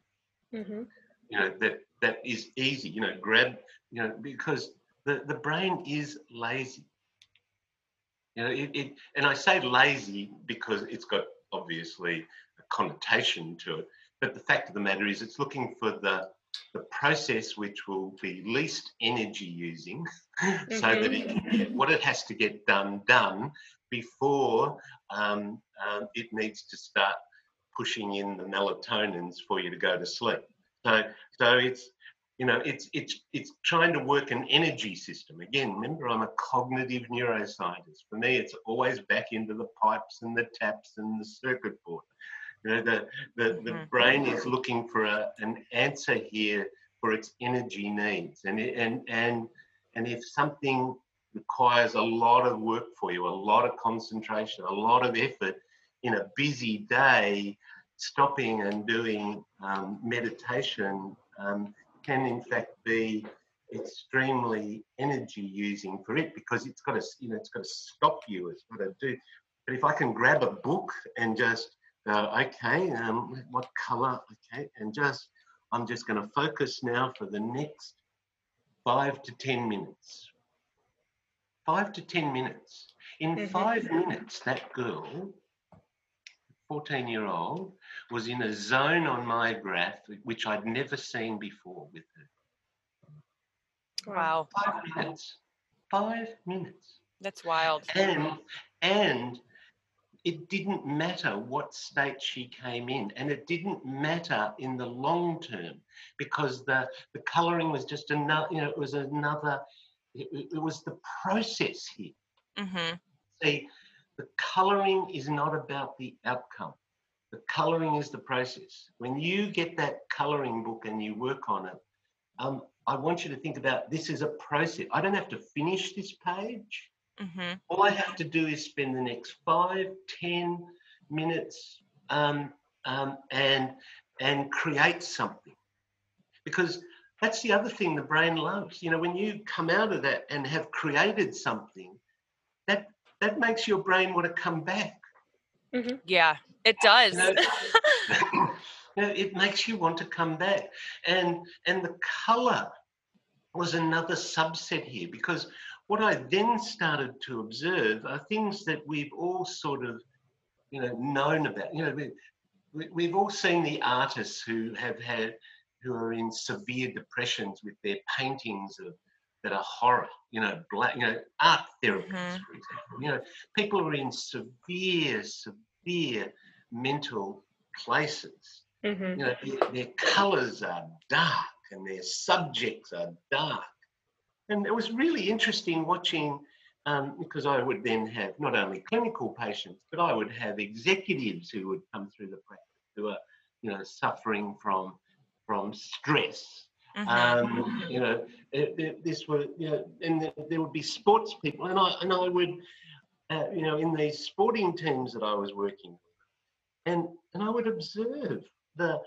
Mm-hmm. You know that that is easy. You know, grab. You know, because the the brain is lazy. You know, it, it and I say lazy because it's got obviously a connotation to it. But the fact of the matter is, it's looking for the the process which will be least energy using mm-hmm. so that it can get what it has to get done done before um, um, it needs to start pushing in the melatonins for you to go to sleep. So, so it's you know it's it's it's trying to work an energy system. Again, remember I'm a cognitive neuroscientist. For me, it's always back into the pipes and the taps and the circuit board. You know, the the, mm-hmm. the brain is looking for a, an answer here for its energy needs, and and and and if something requires a lot of work for you, a lot of concentration, a lot of effort in a busy day. Stopping and doing um, meditation um, can, in fact, be extremely energy using for it because it's got to, you know, it's got to stop you. It's got to do. But if I can grab a book and just go, okay, um, what color? Okay, and just I'm just going to focus now for the next five to ten minutes five to 10 minutes. In five minutes, that girl, 14 year old, was in a zone on my graph which I'd never seen before with her. Wow. Five minutes. Five minutes. That's wild. And, and it didn't matter what state she came in, and it didn't matter in the long term because the, the coloring was just another, you know, it was another it, it was the process here. Mm-hmm. See, the colouring is not about the outcome. The colouring is the process. When you get that colouring book and you work on it, um, I want you to think about this is a process. I don't have to finish this page. Mm-hmm. All I have to do is spend the next five, ten minutes um, um, and and create something. Because that's the other thing the brain loves. You know, when you come out of that and have created something, that that makes your brain want to come back. Mm-hmm. Yeah, it does. You know, you know, it makes you want to come back, and and the color was another subset here because what I then started to observe are things that we've all sort of, you know, known about. You know, we, we've all seen the artists who have had who are in severe depressions with their paintings of that are horror, you know, black, you know, art therapists, mm-hmm. for example. You know, people are in severe, severe mental places. Mm-hmm. You know, their, their colours are dark. and their subjects are dark. And it was really interesting watching um, because I would then have not only clinical patients, but I would have executives who would come through the practice who are, you know, suffering from from stress. Mm-hmm. Um, you know, it, it, this were, you know, and there would be sports people, and I and I would, uh, you know, in these sporting teams that I was working with, and and I would observe the,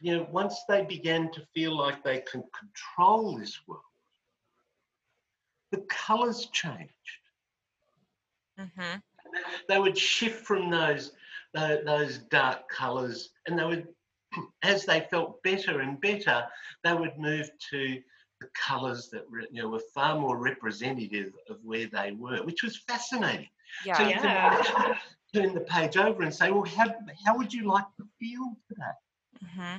you know, once they began to feel like they can control this world, the colours changed. Mm-hmm. They would shift from those those, those dark colours, and they would, as they felt better and better, they would move to the colours that you know were far more representative of where they were, which was fascinating. Yeah. So yeah. can turn the page over and say, well, how, how would you like to feel today? Mm-hmm.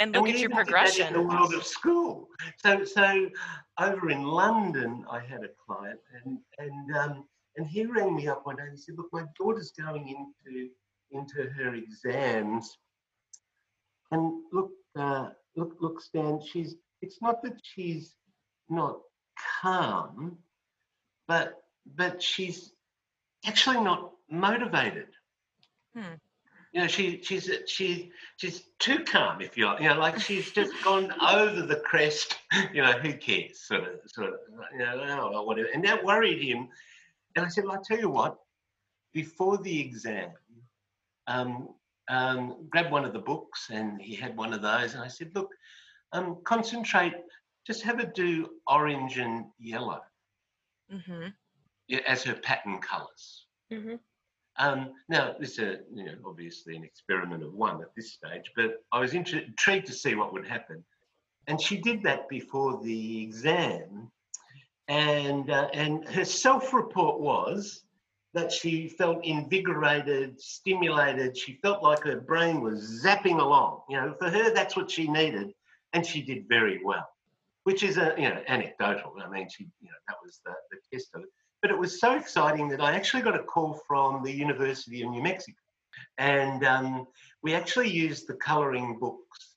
And look and at your progression. in the world of school. So, so over in London, I had a client, and and um, and he rang me up one day and he said, "Look, my daughter's going into into her exams, and look, uh, look, look, Stan. She's. It's not that she's not calm, but but she's actually not motivated. Hmm. You know, she she's she she's too calm, if you like. You know, like she's just gone over the crest. You know, who cares? Sort of, sort of. You know, oh, whatever. And that worried him. And I said, well, I tell you what. Before the exam, um, um, grabbed one of the books, and he had one of those. And I said, look, um, concentrate. Just have her do orange and yellow mm-hmm. yeah, as her pattern colors. Mm-hmm. Um, now, this is you know, obviously an experiment of one at this stage, but I was intrigued to see what would happen. And she did that before the exam. And, uh, and her self report was that she felt invigorated, stimulated. She felt like her brain was zapping along. You know, for her, that's what she needed. And she did very well, which is a, you know, anecdotal. I mean, she, you know, that was the, the test of it. But it was so exciting that I actually got a call from the University of New Mexico. And um, we actually used the colouring books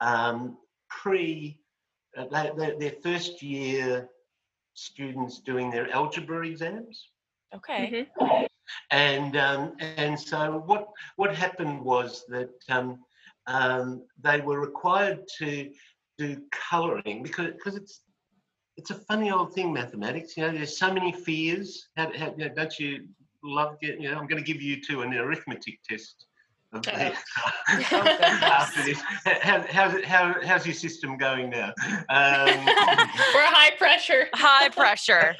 um, pre uh, their first year students doing their algebra exams. Okay. Mm-hmm. And um, and so what what happened was that um, um, they were required to do colouring because because it's it's a funny old thing, mathematics. You know, there's so many fears. How, how, you know, don't you love getting? You know, I'm going to give you two an arithmetic test. After this, how, how's, how, how's your system going now? Um, We're high pressure. High pressure.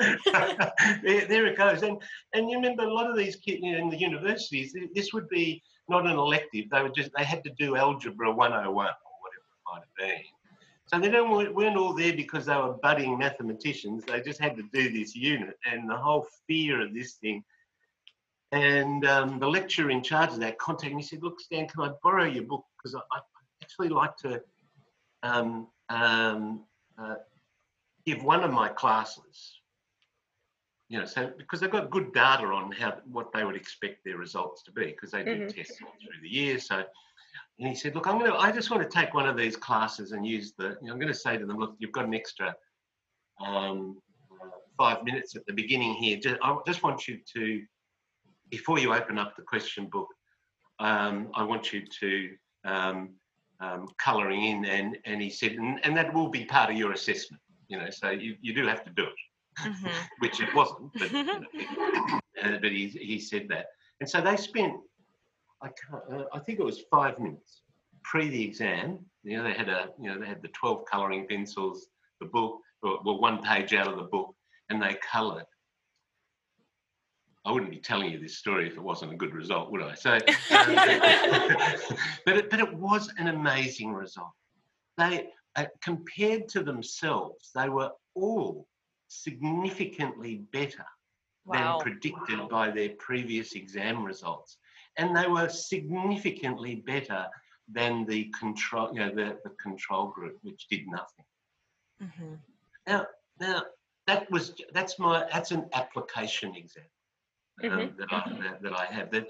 there, there, it goes. And and you remember a lot of these kids you know, in the universities, this would be not an elective. They would just they had to do algebra 101 or whatever it might have been. So they don't weren't all there because they were budding mathematicians. They just had to do this unit, and the whole fear of this thing. And um, the lecturer in charge of that contacted me. and said, "Look, Stan, can I borrow your book? Because I, I, actually like to um, um, uh, give one of my classes. You know, so because they've got good data on how what they would expect their results to be, because they do mm-hmm. tests all through the year. So and he said, look, I'm going to, I just want to take one of these classes and use the, you know, I'm going to say to them, look, you've got an extra um, uh, five minutes at the beginning here. Just, I just want you to, before you open up the question book, um, I want you to um, um, colouring in. And, and he said, and, and, that will be part of your assessment, you know, so you, you do have to do it, mm-hmm. which it wasn't, but, uh, but he, he said that. And so they spent I can't. Uh, I think it was five minutes pre the exam. You know, they had a. You know, they had the twelve colouring pencils, the book, well, one page out of the book, and they coloured. I wouldn't be telling you this story if it wasn't a good result, would I? So, but it, but it was an amazing result. They uh, compared to themselves, they were all significantly better wow. than predicted wow. by their previous exam results and they were significantly better than the control, you know, the, the control group, which did nothing. Mm-hmm. Now, now that was that's my that's an application exam um, mm-hmm. that I that, that, I have that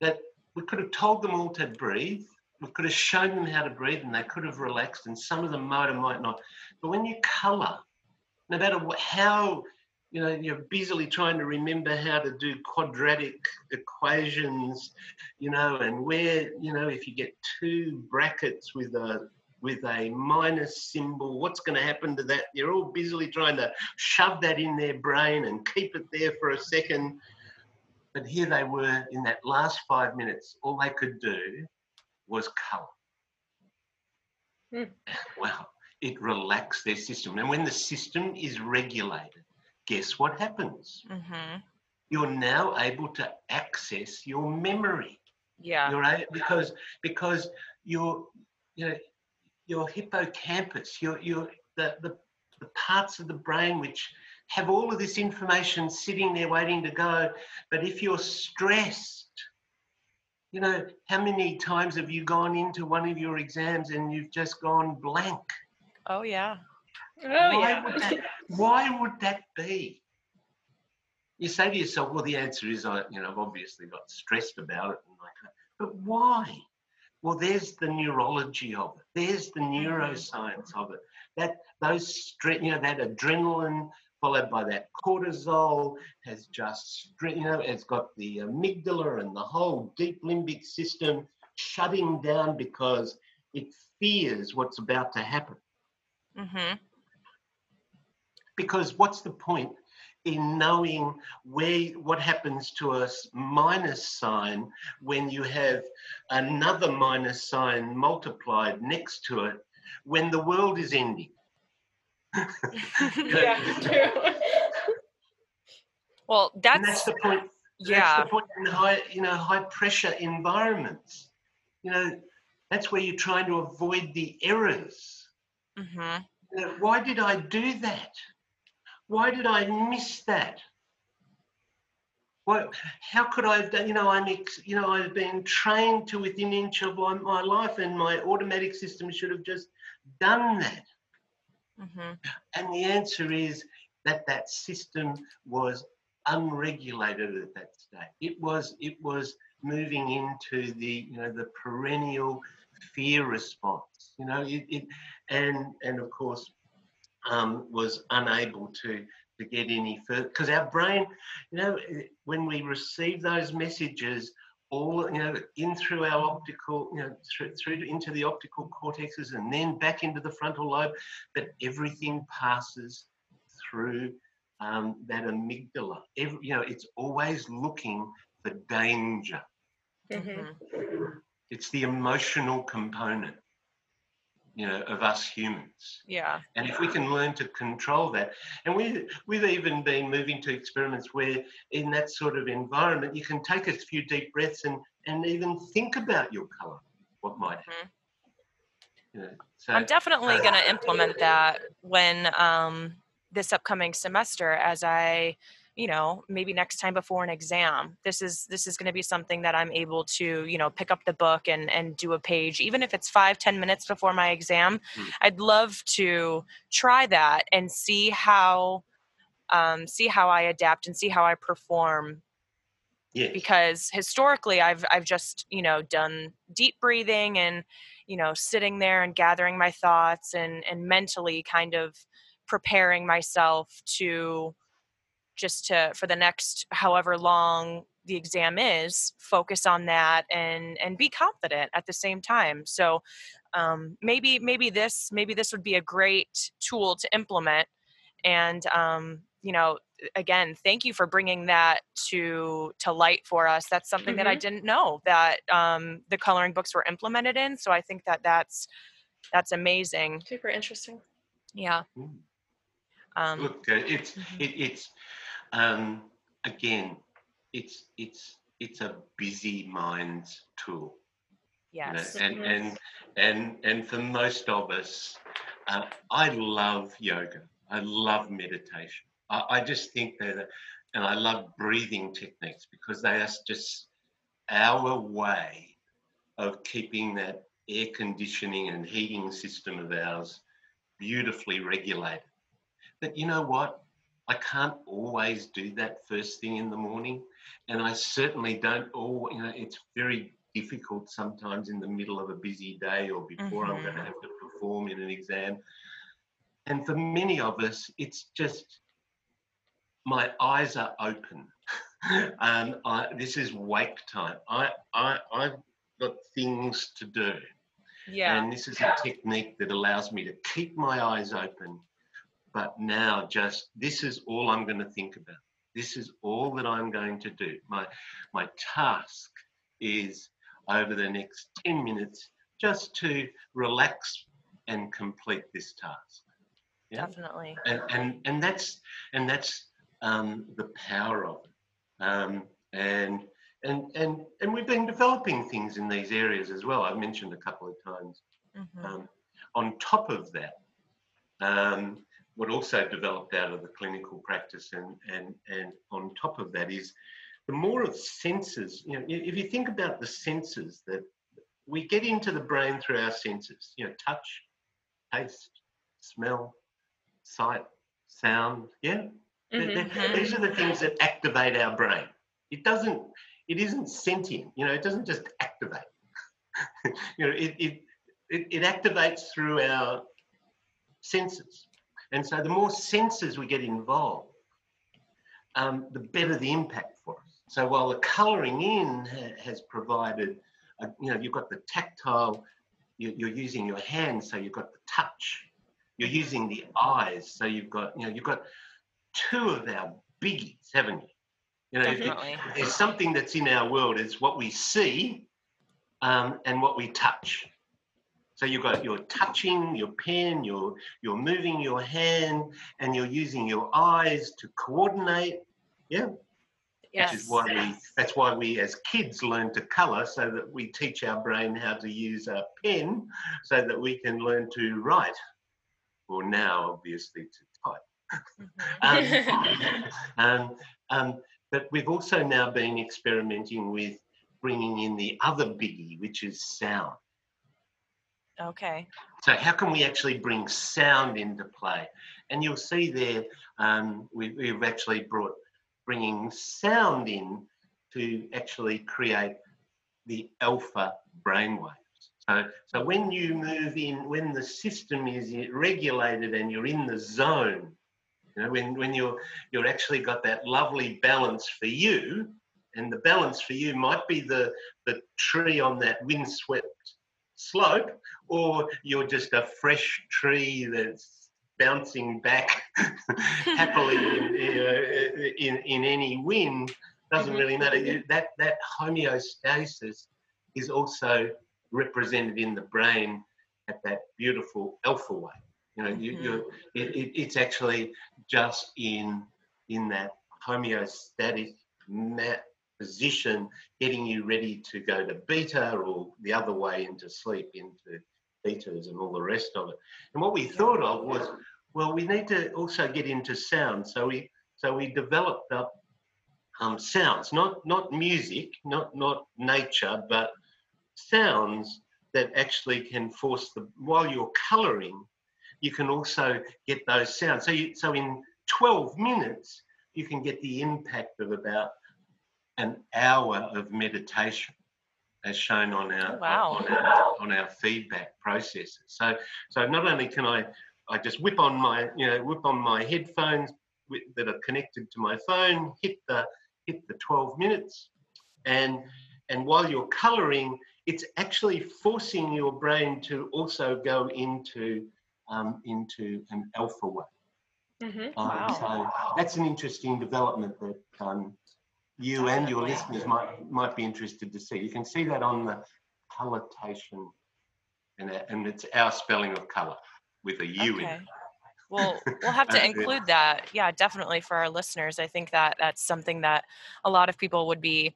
that we could have told them all to breathe. we could have shown them how to breathe and they could have relaxed and some of them might or might not. But when you colour, no matter what, how you know you're busily trying to remember how to do quadratic equations you know and where you know if you get two brackets with a with a minus symbol what's going to happen to that you're all busily trying to shove that in their brain and keep it there for a second but here they were in that last five minutes all they could do was color Hmm. well it relaxed their system and when the system is regulated guess what happens? Mm-hmm. You're now able to access your memory. Yeah. You're a, because because your you know your hippocampus, your your the, the the parts of the brain which have all of this information sitting there waiting to go. But if you're stressed, you know, how many times have you gone into one of your exams and you've just gone blank? Oh yeah. Oh why yeah. Would that, why would that be? You say to yourself, well, the answer is, I, you know, I've obviously got stressed about it. And I can't. But why? Well, there's the neurology of it. There's the mm-hmm. neuroscience of it. That those stre- you know, that adrenaline followed by that cortisol has just, you know, it's got the amygdala and the whole deep limbic system shutting down because it fears what's about to happen Mm-hmm. because what's the point in knowing where what happens to a minus sign when you have another minus sign multiplied next to it when the world is ending yeah, true. well, and that's, that's the point yeah. that's the point in high you know high pressure environments you know that's where you're trying to avoid the errors Mm-hmm. You know, why did I do that? Why did I miss that? What, how could I have done, you know, I'm, ex, you know, I've been trained to within inch of my, my life and my automatic system should have just done that. Mm-hmm. And the answer is that that system was unregulated at that stage. It was, it was moving into the, you know, the perennial fear response, you know, it, it and, and of course, um, was unable to to get any further because our brain, you know, when we receive those messages, all you know, in through our optical, you know, through, through to, into the optical cortexes and then back into the frontal lobe, but everything passes through um, that amygdala. Every, you know, it's always looking for danger. Mhm. It's the emotional component, you know, of us humans. Yeah. And if we can learn to control that, and we, we've even been moving to experiments where in that sort of environment, you can take a few deep breaths and, and even think about your colour, what might happen. You know, so, I'm definitely going to implement that when um, this upcoming semester as I you know maybe next time before an exam this is this is going to be something that i'm able to you know pick up the book and and do a page even if it's five ten minutes before my exam Mm. i'd love to try that and see how um, see how i adapt and see how i perform yes. because historically I've I've just you know done deep breathing and you know sitting there and gathering my thoughts and and mentally kind of preparing myself to just to for the next however long the exam is focus on that and and be confident at the same time. So um, maybe maybe this maybe this would be a great tool to implement. And um, you know again thank you for bringing that to to light for us. That's something that i didn't know that um, the coloring books were implemented in. So i think that that's that's amazing. Super interesting. yeah. Mm. um, Look, uh, it's Mhm. it, it's um, again, it's it's it's a busy mind's tool. you know, yes and and and and for most of us, uh, I love yoga. I love meditation. I, I just think that, and I love breathing techniques because they are just our way of keeping that air conditioning and heating system of ours beautifully regulated. But you know what? I can't always do that first thing in the morning, and I certainly don't. All you know, it's very difficult sometimes in the middle of a busy day or before I'm going to have to perform in an exam. And for many of us, it's just my eyes are open. um, I, this is wake time. I, I, I've got things to do. Yeah. And this is a technique that allows me to keep my eyes open, but now just this is all I'm going to think about. This is all that I'm going to do. My my task is over the next 10 minutes just to relax and complete this task. Yeah. Definitely. And and and that's and that's um, the power of it. Um, and and and and we've been developing things in these areas as well. I've mentioned a couple of times. Mhm. Um, on top of that, um, what also developed out of the clinical practice, and and and on top of that is the more of senses. You know, if you think about the senses that we get into the brain through our senses, you know, touch, taste, smell, sight, sound. Yeah, Mhm. th- these are the things that activate our brain. It doesn't. It isn't sentient. You know, it doesn't just activate. you know, it, it it it activates through our senses, and so the more senses we get involved, um, the better the impact for us. So while the colouring in ha- has provided, a, you know, you've got the tactile, you, you're using your hands, so you've got the touch. You're using the eyes, so you've got, you know, you've got two of our biggies, haven't you? You know, there's something that's in our world It's what we see um, and what we touch. So you've got you're touching your pen, you're you're moving your hand, and you're using your eyes to coordinate. Yeah, Yes. which is why we that's why we as kids learn to color so that we teach our brain how to use a pen so that we can learn to write or now obviously to type Mhm. um, um, um, but we've also now been experimenting with bringing in the other biggie which is sound Okay. so how can we actually bring sound into play? And you'll see there, um, we, we've actually brought bringing sound in to actually create the alpha brainwaves. So, so when you move in, when the system is regulated and you're in the zone, you know, when, when you're you're actually got that lovely balance for you, and the balance for you might be the the tree on that windswept slope, or you're just a fresh tree that's bouncing back happily in, in, in any wind. Doesn't Mhm. really matter. That that homeostasis is also represented in the brain at that beautiful alpha wave. You know, you, you're, it, it, it's actually just in in that homeostatic ma- position, getting you ready to go to beta or the other way into sleep, into betas and all the rest of it. And what we thought of was, well, we need to also get into sound. So we so we developed up um, sounds, not not music, not not nature, but sounds that actually can force the while you're colouring, you can also get those sounds. So you, so in 12 minutes, you can get the impact of about an hour of meditation, as shown on our Oh, wow. on our on our feedback processes. So so not only can I I just whip on my you know whip on my headphones with, that are connected to my phone, hit the hit the 12 minutes, and and while you're colouring, it's actually forcing your brain to also go into um, into an alpha wave. Mhm. Um, Wow. So that's an interesting development that um, you and your listeners might might be interested to see. You can see that on the colourtation, and, and it's our spelling of colour with a U in Okay. it. Well, we'll have to include that. Yeah, definitely for our listeners. I think that that's something that a lot of people would be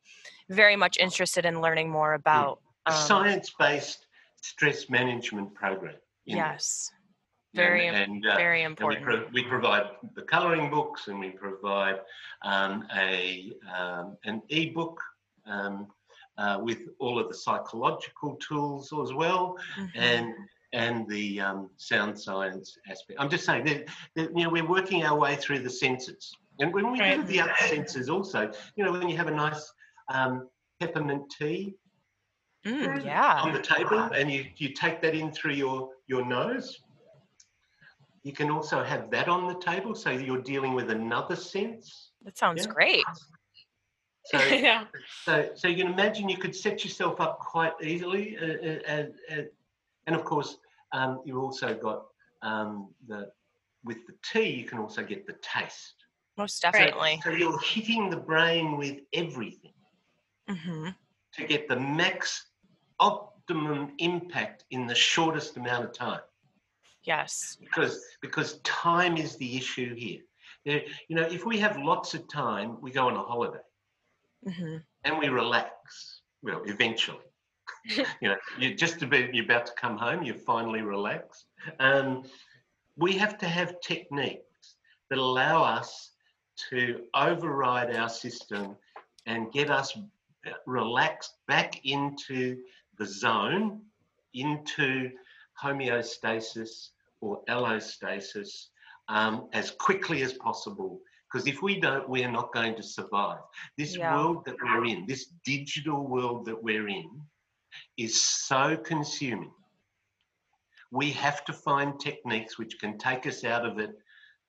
very much interested in learning more about. A Um, science-based stress management program. yes, very, and, uh, very And we, important. pro- we provide the colouring books and we provide um, a um, an ebook um, uh, with all of the psychological tools as well Mhm. and and the um, sound science aspect. I'm just saying that, that you know we're working our way through the senses, and when we do the other senses also, you know when you have a nice um, peppermint tea, Mm, yeah. on the table and you, you take that in through your, your nose. You can also have that on the table, so you're dealing with another sense. That sounds Yeah. great. So, yeah. so, so you can imagine you could set yourself up quite easily, uh, uh, and, and, of course, um, you've also got um, the with the tea. You can also get the taste. Most definitely. So you're hitting the brain with everything hmm to get the max optimum impact in the shortest amount of time. Yes. because because time is the issue here. You know, if we have lots of time, we go on a holiday hmm and we relax. Well, eventually, you know, you just about you're about to come home, you're finally relaxed. Um, we have to have techniques that allow us to override our system and get us relaxed back into the zone, into homeostasis or allostasis um, as quickly as possible. Because if we don't, we're not going to survive. This Yeah. world that we're in, this digital world that we're in, is so consuming. We have to find techniques which can take us out of it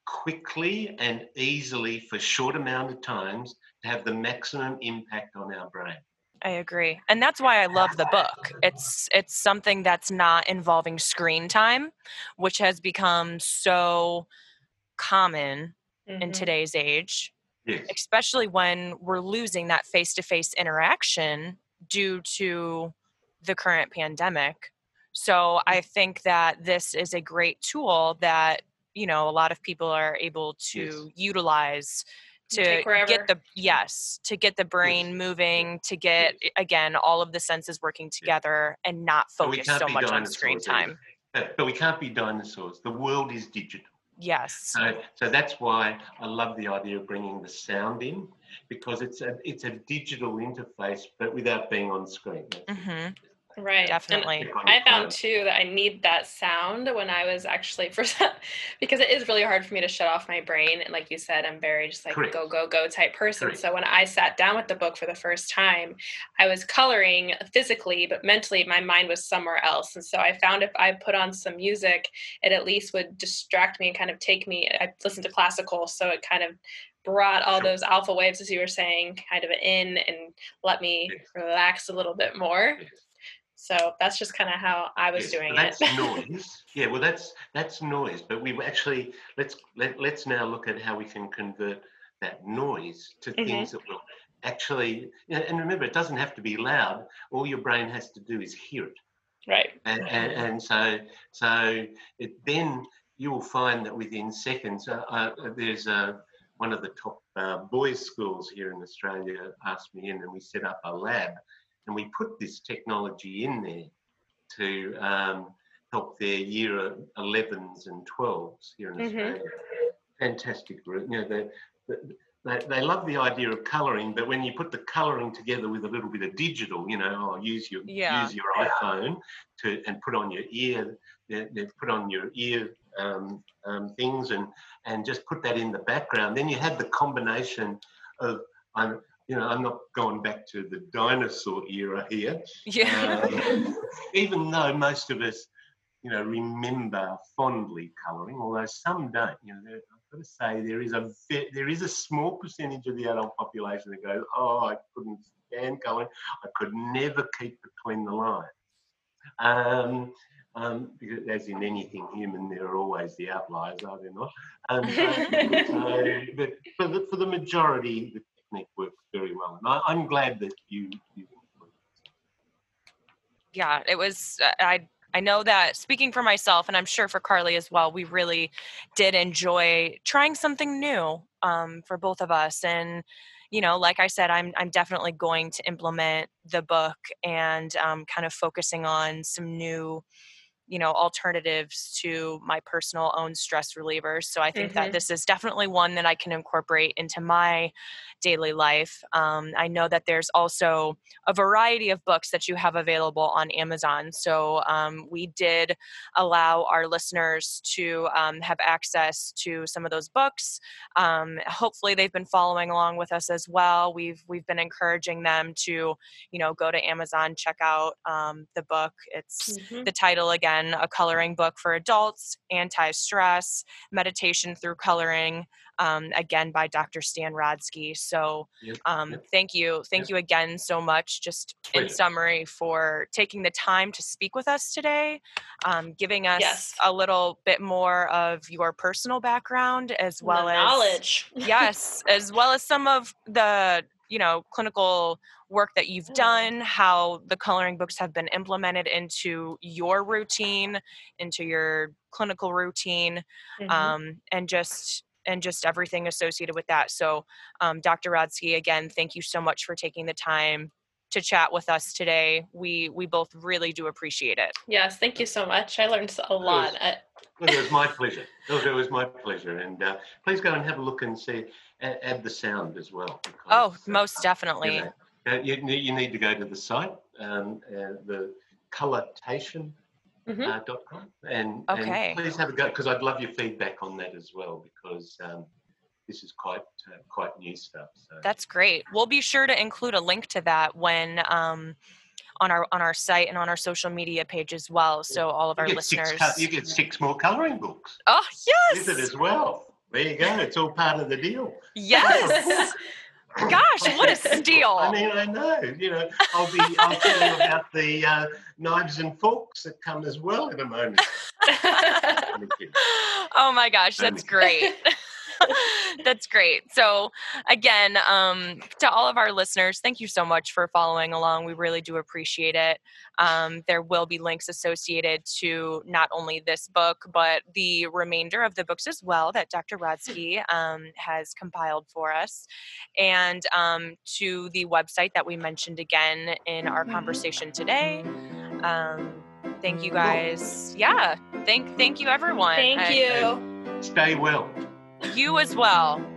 quickly and easily for short amount of times to have the maximum impact on our brain. I agree. And that's why I love the book. It's it's something that's not involving screen time, which has become so common in Mhm. today's age, Yes. especially when we're losing that face-to-face interaction due to the current pandemic. So I think that this is a great tool that, you know, a lot of people are able to utilize to get the yes to get the brain moving to get again all of the senses working together and not focus so much on screen either. time But, but we can't be dinosaurs. The world is digital. yes So, so that's why I love the idea of bringing the sound in because it's a it's a digital interface, but without being on screen. That's it. hmm Right. Definitely Click on I found too that I need that sound when I was actually first because it is really hard for me to shut off my brain. And like you said, I'm very just like Correct. go, go, go type person. Correct. So when I sat down with the book for the first time, I was coloring physically, but mentally my mind was somewhere else. And so I found if I put on some music, it at least would distract me and kind of take me. I listened to classical, so it kind of brought all those alpha waves, as you were saying, kind of in and let me relax a little bit more. So that's just kind of how I was Yes, doing but it. that's noise. Yeah, well, that's that's noise. But we've actually let's let, let's now look at how we can convert that noise to Mhm. things that will actually. And remember, it doesn't have to be loud. All your brain has to do is hear it. right. and, and, and so so it, then you will find that within seconds uh, uh, there's uh, one of the top uh, boys schools here in australia asked me in and we set up a lab and we put this technology in there to um, help their year 11s and 12s here in Mhm. australia fantastic group you know they, they, they love the idea of colouring, but when you put the colouring together with a little bit of digital, you know, oh, use your Yeah. use your iPhone to and put on your ear, they, they put on your ear um, um, things and and just put that in the background. Then you have the combination of I'm you know I'm not going back to the dinosaur era here, yeah um, even though most of us, you know, remember fondly colouring, although some don't. You know, there- I've got to say there is a ve- there is a small percentage of the adult population that goes, "Oh, I couldn't stand colouring. I could never keep between the lines." Um, um, because as in anything human, there are always the outliers, are there not? Um, so, but for the, for the majority, the technique works very well, and I, I'm glad that you. you yeah it was uh, i i know that speaking for myself and i'm sure for carley as well we really did enjoy trying something new um, for both of us and you know like i said i'm i'm definitely going to implement the book and um, kind of focusing on some new you know alternatives to my personal own stress relievers so i think Mm-hmm. that this is definitely one that i can incorporate into my daily life um, i know that there's also a variety of books that you have available on amazon so um, we did allow our listeners to um, have access to some of those books um, hopefully they've been following along with us as well we've we've been encouraging them to you know go to amazon check out um, the book it's Mhm. the title again a coloring book for adults anti-stress meditation through coloring um, again by dr stan rodski so Yep, um, yep. thank you thank Yep. you again so much just in Pleasure. summary for taking the time to speak with us today um, giving us Yes. a little bit more of your personal background as well the as knowledge. yes as well as some of the you know clinical work that you've Mm. done how the coloring books have been implemented into your routine into your clinical routine Mhm. um, and just and just everything associated with that so um, dr rodski again thank you so much for taking the time to chat with us today we we both really do appreciate it yes, thank you so much. I learned a lot. I, Look, it was my pleasure. It was my pleasure. And uh, please go and have a look and see, add, add the sound as well. because, oh uh, most you definitely know, uh, you, need- you need to go to the site, um, uh, the colourtation. Mhm. Uh, dot com and, Okay. and please have a go because I'd love your feedback on that as well because um, this is quite uh, quite new stuff. So That's great. We'll be sure to include a link to that when um, on our on our site and on our social media page as well, so all of our six, listeners. co- you get six more colouring books oh yes, with it as well. There you go. It's all part of the deal. yes. Gosh, what a steal! I mean, I know. You know, I'll be. I'll tell you about the uh, knives and forks that come as well in a moment. Oh my gosh, that's great. that's great. So, again, um, to all of our listeners, thank you so much for following along. We really do appreciate it. Um, there will be links associated to not only this book, but the remainder of the books as well that Dr. Rodski um, has compiled for us, and um, to the website that we mentioned again in our conversation today. Um, thank you guys. Yeah, thank thank you everyone. Thank I- you. Stay well. You as well.